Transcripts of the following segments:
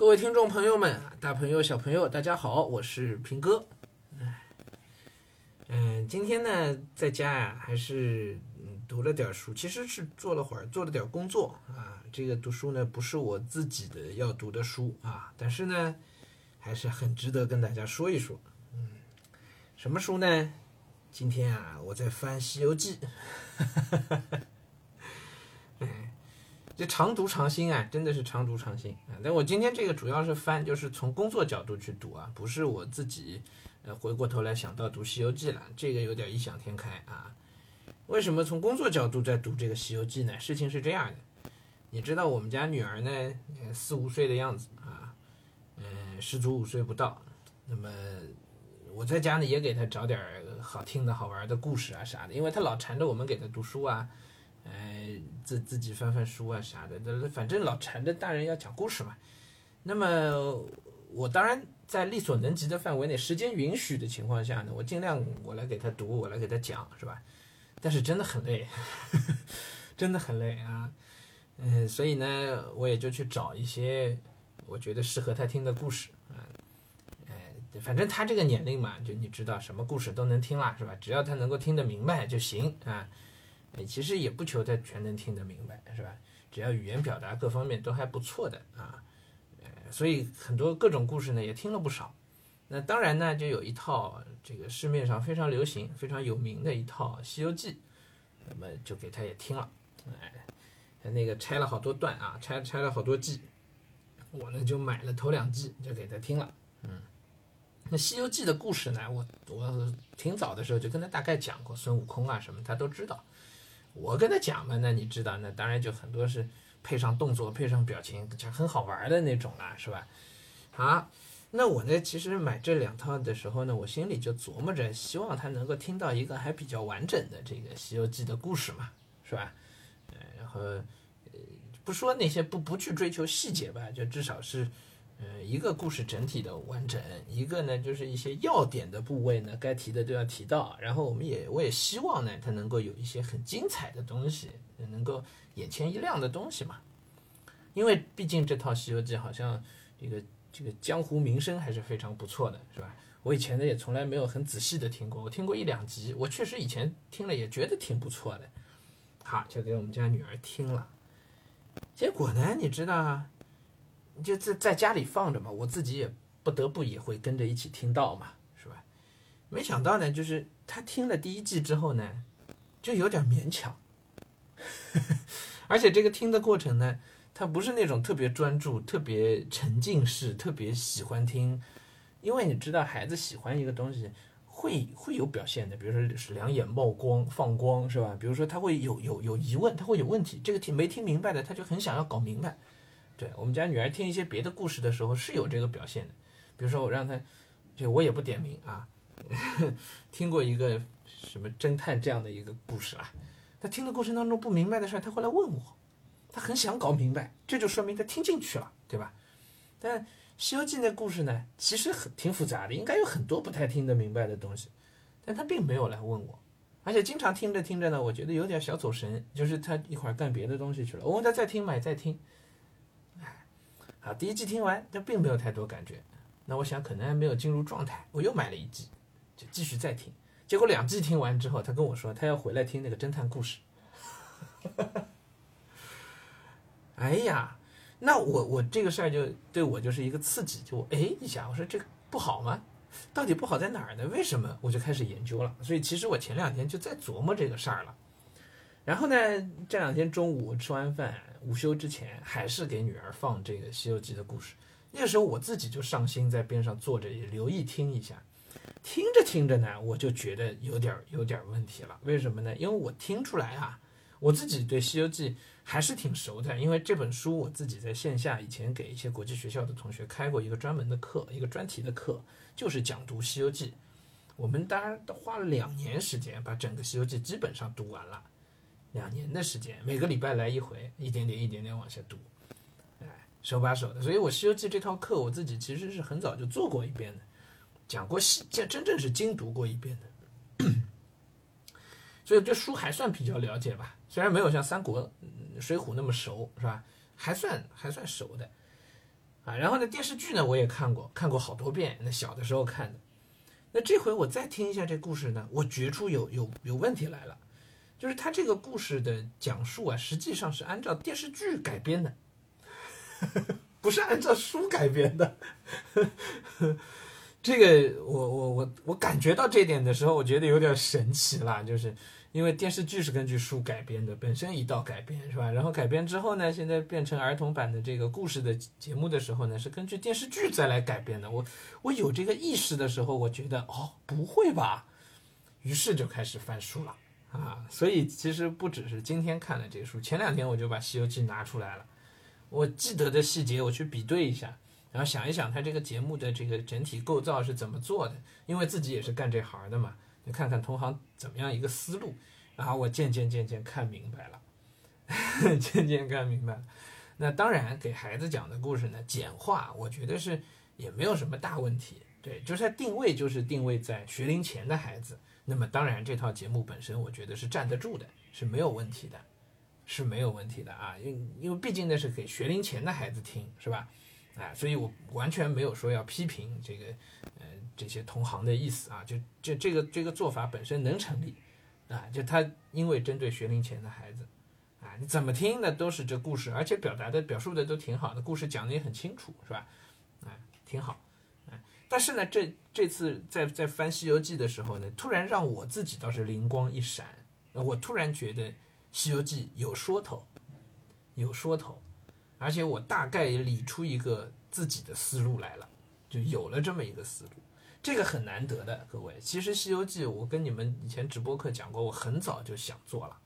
各位听众朋友们，大朋友小朋友，大家好，我是平哥。嗯，今天呢，在家呀，还是读了点书，其实是做了会儿，做了点工作啊。这个读书呢，不是我自己的要读的书啊，但是呢，还是很值得跟大家说一说。嗯，什么书呢？今天啊，我在翻《西游记》。这常读常新啊，真的是常读常新啊。但我今天这个主要是翻，就是从工作角度去读啊，不是我自己呃回过头来想到读《西游记》了，这个有点异想天开啊。为什么从工作角度在读这个《西游记》呢？事情是这样的，你知道我们家女儿呢，四五岁的样子啊，嗯，十足五岁不到。那么我在家呢，也给她找点好听的好玩的故事啊啥的，因为她老缠着我们给她读书啊。哎，自自己翻翻书啊啥的，反正老缠着大人要讲故事嘛。那么我当然在力所能及的范围内，时间允许的情况下呢，我尽量我来给他读，我来给他讲，是吧？但是真的很累，真的很累啊。嗯，所以呢，我也就去找一些我觉得适合他听的故事啊。哎，反正他这个年龄嘛，就你知道，什么故事都能听啦，是吧？只要他能够听得明白就行啊。哎，其实也不求他全能听得明白，是吧？只要语言表达各方面都还不错的啊，呃，所以很多各种故事呢也听了不少。那当然呢，就有一套这个市面上非常流行、非常有名的一套《西游记》，那么就给他也听了。哎，那个拆了好多段啊，拆拆了好多季，我呢就买了头两季就给他听了。嗯，那《西游记》的故事呢，我我挺早的时候就跟他大概讲过，孙悟空啊什么他都知道。我跟他讲嘛，那你知道，那当然就很多是配上动作、配上表情，就很好玩的那种啦，是吧？好，那我呢，其实买这两套的时候呢，我心里就琢磨着，希望他能够听到一个还比较完整的这个《西游记》的故事嘛，是吧？呃，然后呃，不说那些不不去追求细节吧，就至少是。呃，一个故事整体的完整，一个呢就是一些要点的部位呢，该提的都要提到。然后我们也，我也希望呢，它能够有一些很精彩的东西，能够眼前一亮的东西嘛。因为毕竟这套《西游记》好像这个这个江湖名声还是非常不错的，是吧？我以前呢也从来没有很仔细的听过，我听过一两集，我确实以前听了也觉得挺不错的。好，就给我们家女儿听了，结果呢，你知道？就在在家里放着嘛，我自己也不得不也会跟着一起听到嘛，是吧？没想到呢，就是他听了第一季之后呢，就有点勉强，而且这个听的过程呢，他不是那种特别专注、特别沉浸式、特别喜欢听，因为你知道，孩子喜欢一个东西会会有表现的，比如说是两眼冒光、放光，是吧？比如说他会有有有疑问，他会有问题，这个听没听明白的，他就很想要搞明白。对我们家女儿听一些别的故事的时候是有这个表现的，比如说我让她，就我也不点名啊，听过一个什么侦探这样的一个故事啊，她听的过程当中不明白的事儿，她会来问我，她很想搞明白，这就说明她听进去了，对吧？但《西游记》那故事呢，其实很挺复杂的，应该有很多不太听得明白的东西，但她并没有来问我，而且经常听着听着呢，我觉得有点小走神，就是她一会儿干别的东西去了，我问她再听嘛，再听。啊，第一季听完，但并没有太多感觉。那我想可能还没有进入状态，我又买了一季，就继续再听。结果两季听完之后，他跟我说他要回来听那个侦探故事。哎呀，那我我这个事儿就对我就是一个刺激，就哎一下，我说这不好吗？到底不好在哪儿呢？为什么？我就开始研究了。所以其实我前两天就在琢磨这个事儿了。然后呢，这两天中午吃完饭。午休之前还是给女儿放这个《西游记》的故事，那个时候我自己就上心在边上坐着，也留意听一下。听着听着呢，我就觉得有点有点问题了。为什么呢？因为我听出来啊，我自己对《西游记》还是挺熟的，因为这本书我自己在线下以前给一些国际学校的同学开过一个专门的课，一个专题的课，就是讲读《西游记》。我们当然都花了两年时间把整个《西游记》基本上读完了。两年的时间，每个礼拜来一回，一点点一点点往下读，哎，手把手的。所以我《西游记》这套课，我自己其实是很早就做过一遍的，讲过细，这真正是精读过一遍的。所以这书还算比较了解吧，虽然没有像《三国》《水浒》那么熟，是吧？还算还算熟的。啊。然后呢，电视剧呢我也看过，看过好多遍，那小的时候看的。那这回我再听一下这故事呢，我觉出有有有问题来了，就是他这个故事的讲述啊，实际上是按照电视剧改编的，不是按照书改编的。这个我我我我感觉到这点的时候，我觉得有点神奇啦，就是因为电视剧是根据书改编的，本身一道改编是吧？然后改编之后呢，现在变成儿童版的这个故事的节目的时候呢，是根据电视剧再来改编的。我我有这个意识的时候，我觉得哦，不会吧？于是就开始翻书了啊。所以其实不只是今天看了这书，前两天我就把《西游记》拿出来了，我记得的细节我去比对一下。然后想一想，他这个节目的这个整体构造是怎么做的？因为自己也是干这行的嘛，你看看同行怎么样一个思路。然后我渐渐渐渐看明白了，渐渐看明白了。那当然，给孩子讲的故事呢，简化，我觉得是也没有什么大问题。对，就是它定位就是定位在学龄前的孩子。那么当然，这套节目本身，我觉得是站得住的，是没有问题的，是没有问题的啊。因因为毕竟那是给学龄前的孩子听，是吧？啊，所以我完全没有说要批评这个，呃，这些同行的意思啊，就这这个这个做法本身能成立，啊，就他因为针对学龄前的孩子，啊，你怎么听的都是这故事，而且表达的表述的都挺好的，故事讲的也很清楚，是吧？啊，挺好，但是呢，这这次在在翻《西游记》的时候呢，突然让我自己倒是灵光一闪，我突然觉得《西游记》有说头，有说头。而且我大概也理出一个自己的思路来了，就有了这么一个思路，这个很难得的，各位。其实《西游记》，我跟你们以前直播课讲过，我很早就想做了，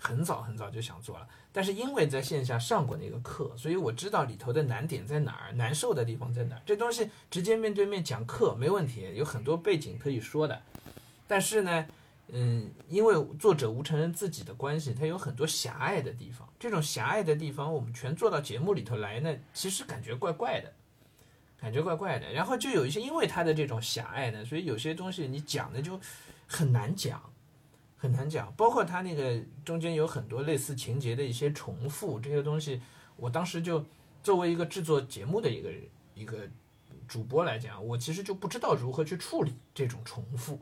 很早很早就想做了。但是因为在线下上过那个课，所以我知道里头的难点在哪儿，难受的地方在哪儿。这东西直接面对面讲课没问题，有很多背景可以说的。但是呢。嗯，因为作者吴承恩自己的关系，他有很多狭隘的地方。这种狭隘的地方，我们全做到节目里头来呢，其实感觉怪怪的，感觉怪怪的。然后就有一些，因为他的这种狭隘呢，所以有些东西你讲的就很难讲，很难讲。包括他那个中间有很多类似情节的一些重复，这些东西，我当时就作为一个制作节目的一个一个主播来讲，我其实就不知道如何去处理这种重复。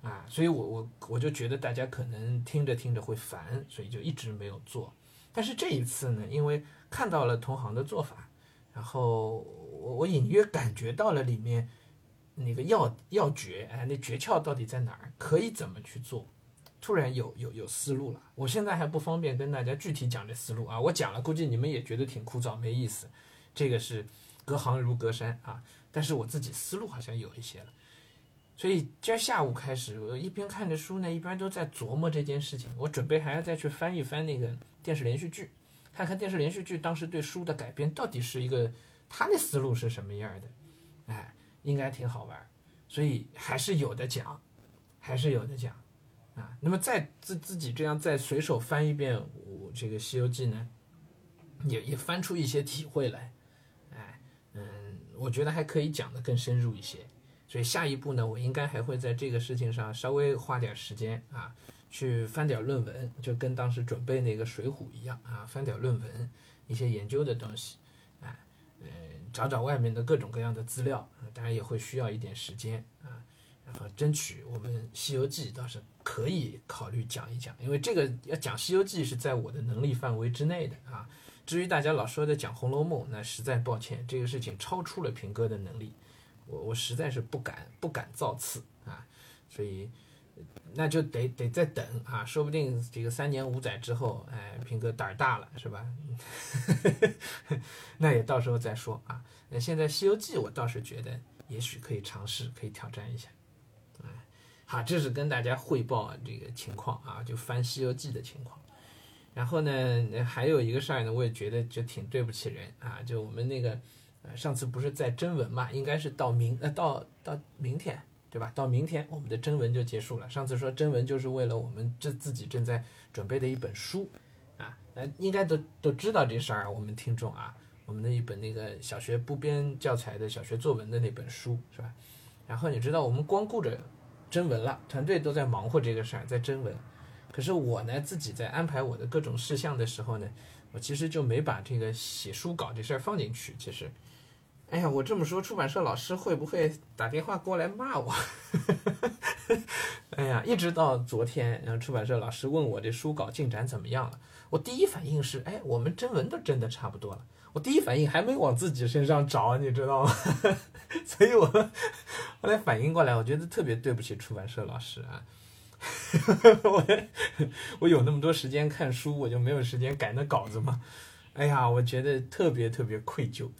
啊，所以我我我就觉得大家可能听着听着会烦，所以就一直没有做。但是这一次呢，因为看到了同行的做法，然后我我隐约感觉到了里面那个要要诀，哎，那诀窍到底在哪儿？可以怎么去做？突然有有有思路了。我现在还不方便跟大家具体讲这思路啊，我讲了，估计你们也觉得挺枯燥没意思。这个是隔行如隔山啊，但是我自己思路好像有一些了。所以今儿下午开始，我一边看着书呢，一边都在琢磨这件事情。我准备还要再去翻一翻那个电视连续剧，看看电视连续剧当时对书的改编到底是一个他的思路是什么样的。哎，应该挺好玩，所以还是有的讲，还是有的讲啊。那么再自自己这样再随手翻一遍我这个《西游记》呢，也也翻出一些体会来。哎，嗯，我觉得还可以讲的更深入一些。所以下一步呢，我应该还会在这个事情上稍微花点时间啊，去翻点论文，就跟当时准备那个《水浒》一样啊，翻点论文，一些研究的东西，哎，嗯，找找外面的各种各样的资料，当然也会需要一点时间啊，然后争取我们《西游记》倒是可以考虑讲一讲，因为这个要讲《西游记》是在我的能力范围之内的啊。至于大家老说的讲《红楼梦》，那实在抱歉，这个事情超出了平哥的能力。我我实在是不敢不敢造次啊，所以那就得得再等啊，说不定这个三年五载之后，哎，平哥胆儿大了是吧？那也到时候再说啊。那现在《西游记》我倒是觉得也许可以尝试，可以挑战一下。哎，好，这是跟大家汇报这个情况啊，就翻《西游记》的情况。然后呢，还有一个事儿呢，我也觉得就挺对不起人啊，就我们那个。呃，上次不是在征文嘛？应该是到明呃到到明天，对吧？到明天我们的征文就结束了。上次说征文就是为了我们这自己正在准备的一本书，啊，那应该都都知道这事儿。我们听众啊，我们的一本那个小学不编教材的小学作文的那本书，是吧？然后你知道我们光顾着征文了，团队都在忙活这个事儿，在征文。可是我呢，自己在安排我的各种事项的时候呢，我其实就没把这个写书稿这事儿放进去。其实，哎呀，我这么说，出版社老师会不会打电话过来骂我？哎呀，一直到昨天，然后出版社老师问我这书稿进展怎么样了，我第一反应是，哎，我们征文都征的差不多了。我第一反应还没往自己身上找，你知道吗？所以我后来反应过来，我觉得特别对不起出版社老师啊。我我有那么多时间看书，我就没有时间改那稿子吗？哎呀，我觉得特别特别愧疚。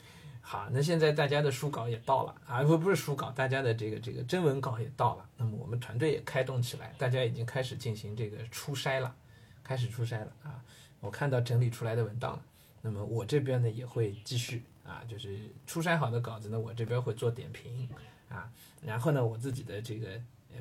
好，那现在大家的书稿也到了啊，不不是书稿，大家的这个这个征文稿也到了。那么我们团队也开动起来，大家已经开始进行这个初筛了，开始初筛了啊。我看到整理出来的文档了。那么我这边呢也会继续啊，就是初筛好的稿子呢，我这边会做点评啊。然后呢，我自己的这个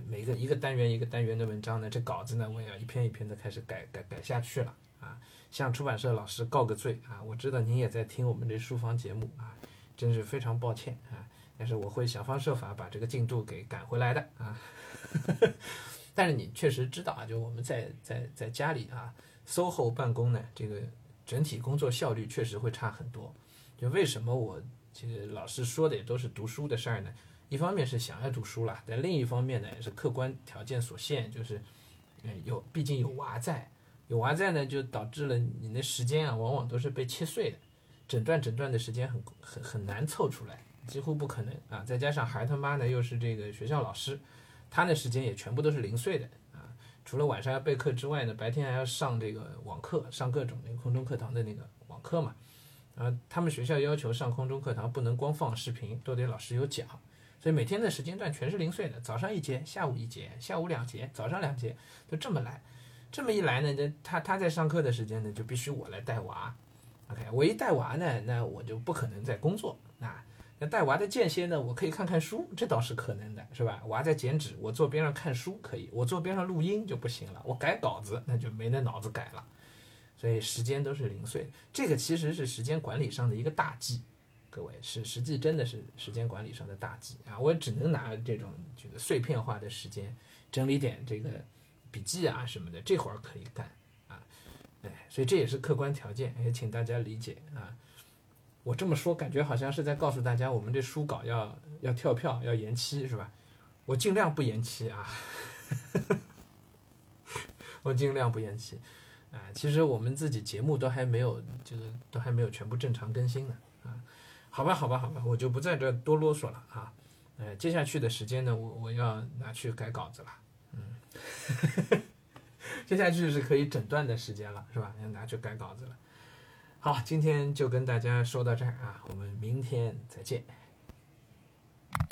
每个一个单元一个单元的文章呢，这稿子呢，我也要一篇一篇的开始改改改下去了啊。向出版社老师告个罪啊，我知道您也在听我们这书房节目啊，真是非常抱歉啊。但是我会想方设法把这个进度给赶回来的啊。但是你确实知道啊，就我们在在在家里啊，SOHO 办公呢，这个。整体工作效率确实会差很多，就为什么我其实老师说的也都是读书的事儿呢？一方面是想要读书了，但另一方面呢也是客观条件所限，就是，嗯，有毕竟有娃在，有娃在呢，就导致了你的时间啊，往往都是被切碎的，整段整段的时间很很很难凑出来，几乎不可能啊！再加上孩他妈呢又是这个学校老师，他的时间也全部都是零碎的啊。除了晚上要备课之外呢，白天还要上这个网课，上各种那个空中课堂的那个网课嘛。然后他们学校要求上空中课堂不能光放视频，都得老师有讲，所以每天的时间段全是零碎的，早上一节，下午一节，下午两节，早上两节，就这么来。这么一来呢，这他他在上课的时间呢，就必须我来带娃。OK，我一带娃呢，那我就不可能在工作啊。那带娃的间歇呢，我可以看看书，这倒是可能的，是吧？娃在剪纸，我坐边上看书可以，我坐边上录音就不行了。我改稿子，那就没那脑子改了，所以时间都是零碎。这个其实是时间管理上的一个大忌，各位是实际真的是时间管理上的大忌啊！我只能拿这种这个碎片化的时间整理点这个笔记啊什么的，这会儿可以干，哎，所以这也是客观条件，也请大家理解啊。我这么说，感觉好像是在告诉大家，我们这书稿要要跳票，要延期，是吧？我尽量不延期啊，我尽量不延期。啊，其实我们自己节目都还没有，就是都还没有全部正常更新呢。啊，好吧，好吧，好吧，我就不在这多啰嗦了啊。呃，接下去的时间呢，我我要拿去改稿子了。嗯，接下去是可以诊断的时间了，是吧？要拿去改稿子了。好，今天就跟大家说到这儿啊，我们明天再见。